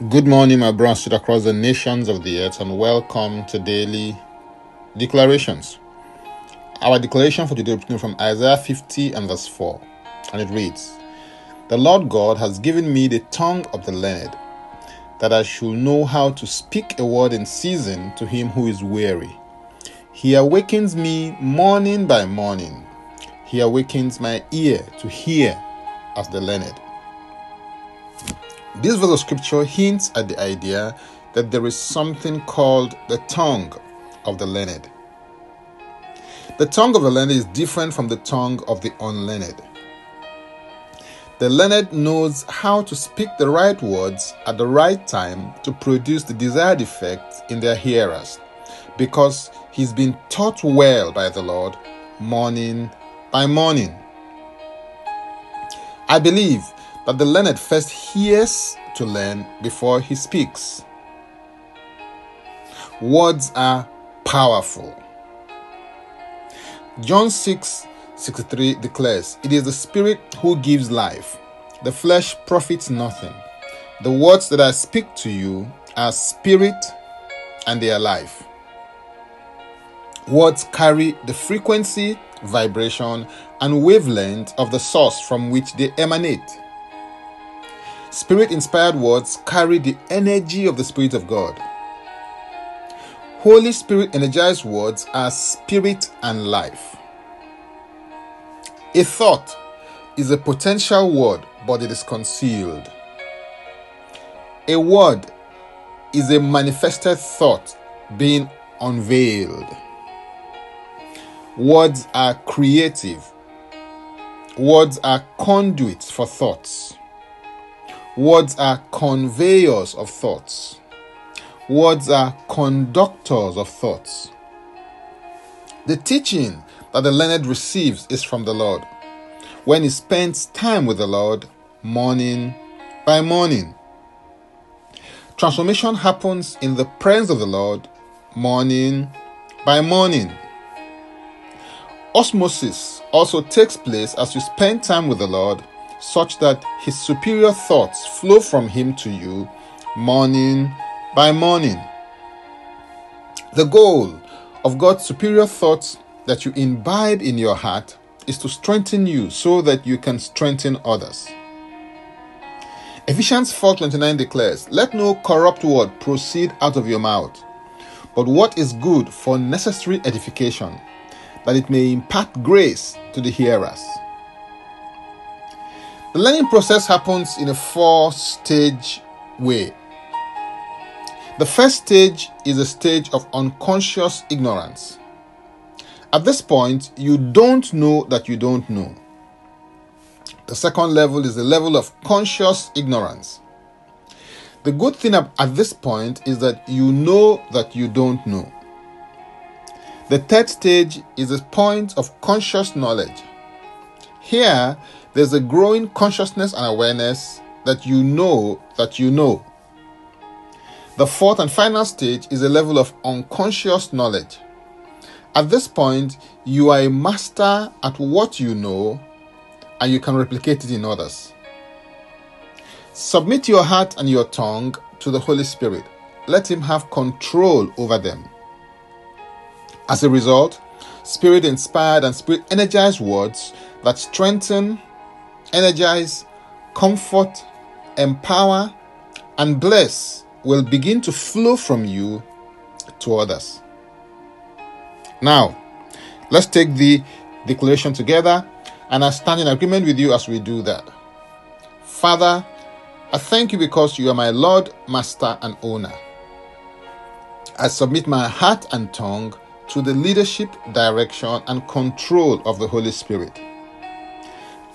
Good morning, my brothers across the nations of the earth, and welcome to daily declarations. Our declaration for today is from Isaiah 50 and verse 4, and it reads The Lord God has given me the tongue of the learned, that I should know how to speak a word in season to him who is weary. He awakens me morning by morning, he awakens my ear to hear as the learned. This verse of scripture hints at the idea that there is something called the tongue of the learned. The tongue of the learned is different from the tongue of the unlearned. The learned knows how to speak the right words at the right time to produce the desired effect in their hearers because he's been taught well by the Lord morning by morning. I believe that the learned first hears to learn before he speaks. Words are powerful. John 6 63 declares, It is the Spirit who gives life. The flesh profits nothing. The words that I speak to you are spirit and they are life. Words carry the frequency, vibration, and wavelength of the source from which they emanate. Spirit inspired words carry the energy of the Spirit of God. Holy Spirit energized words are spirit and life. A thought is a potential word, but it is concealed. A word is a manifested thought being unveiled. Words are creative. Words are conduits for thoughts. Words are conveyors of thoughts. Words are conductors of thoughts. The teaching that the learned receives is from the Lord when he spends time with the Lord morning by morning. Transformation happens in the presence of the Lord morning by morning. Osmosis also takes place as you spend time with the Lord such that his superior thoughts flow from him to you morning by morning. The goal of God's superior thoughts that you imbibe in your heart is to strengthen you so that you can strengthen others. Ephesians 4:29 declares, "Let no corrupt word proceed out of your mouth, but what is good for necessary edification, that it may impart grace to the hearers." The learning process happens in a four stage way. The first stage is a stage of unconscious ignorance. At this point, you don't know that you don't know. The second level is the level of conscious ignorance. The good thing at this point is that you know that you don't know. The third stage is a point of conscious knowledge. Here, there's a growing consciousness and awareness that you know that you know. The fourth and final stage is a level of unconscious knowledge. At this point, you are a master at what you know and you can replicate it in others. Submit your heart and your tongue to the Holy Spirit. Let Him have control over them. As a result, spirit inspired and spirit energized words that strengthen energize, comfort, empower, and bless will begin to flow from you to others. Now, let's take the declaration together, and I stand in agreement with you as we do that. Father, I thank you because you are my Lord, Master, and Owner. I submit my heart and tongue to the leadership, direction, and control of the Holy Spirit.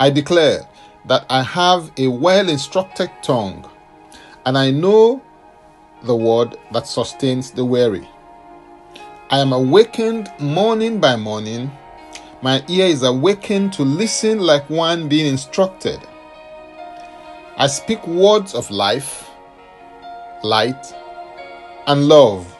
I declare that I have a well instructed tongue, and I know the word that sustains the weary. I am awakened morning by morning. My ear is awakened to listen like one being instructed. I speak words of life, light, and love.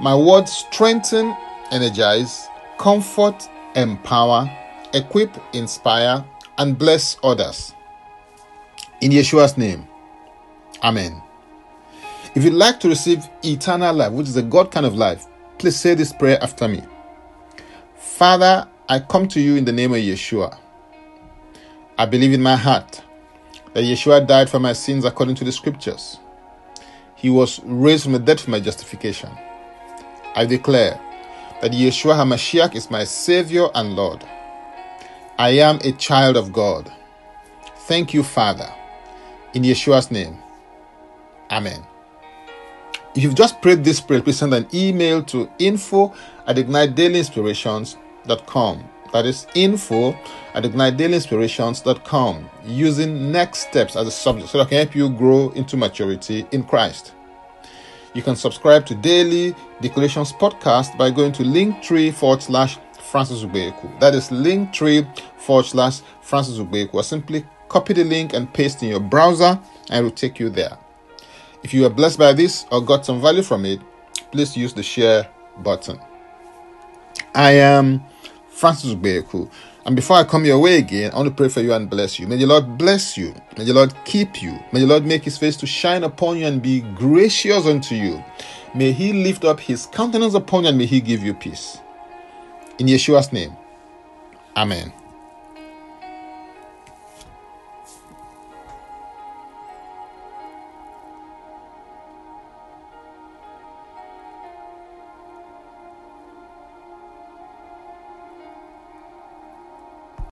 My words strengthen, energize, comfort, empower, equip, inspire, and bless others. In Yeshua's name, Amen. If you'd like to receive eternal life, which is a God kind of life, please say this prayer after me. Father, I come to you in the name of Yeshua. I believe in my heart that Yeshua died for my sins according to the scriptures. He was raised from the dead for my justification. I declare that Yeshua HaMashiach is my Savior and Lord. I am a child of God. Thank you, Father. In Yeshua's name. Amen. If you've just prayed this prayer, please send an email to info at ignitedailyinspirations.com. That is info at ignitedailyinspirations.com using next steps as a subject so that I can help you grow into maturity in Christ. You can subscribe to Daily Declarations Podcast by going to link linktree forward slash Francis Ubeku. That is linktree forward slash Francis Ubeku. Or simply copy the link and paste in your browser and it will take you there. If you are blessed by this or got some value from it, please use the share button. I am Francis Ubeku. And before I come your way again, I want to pray for you and bless you. May the Lord bless you. May the Lord keep you. May the Lord make his face to shine upon you and be gracious unto you. May he lift up his countenance upon you and may he give you peace. In Yeshua's name. Amen.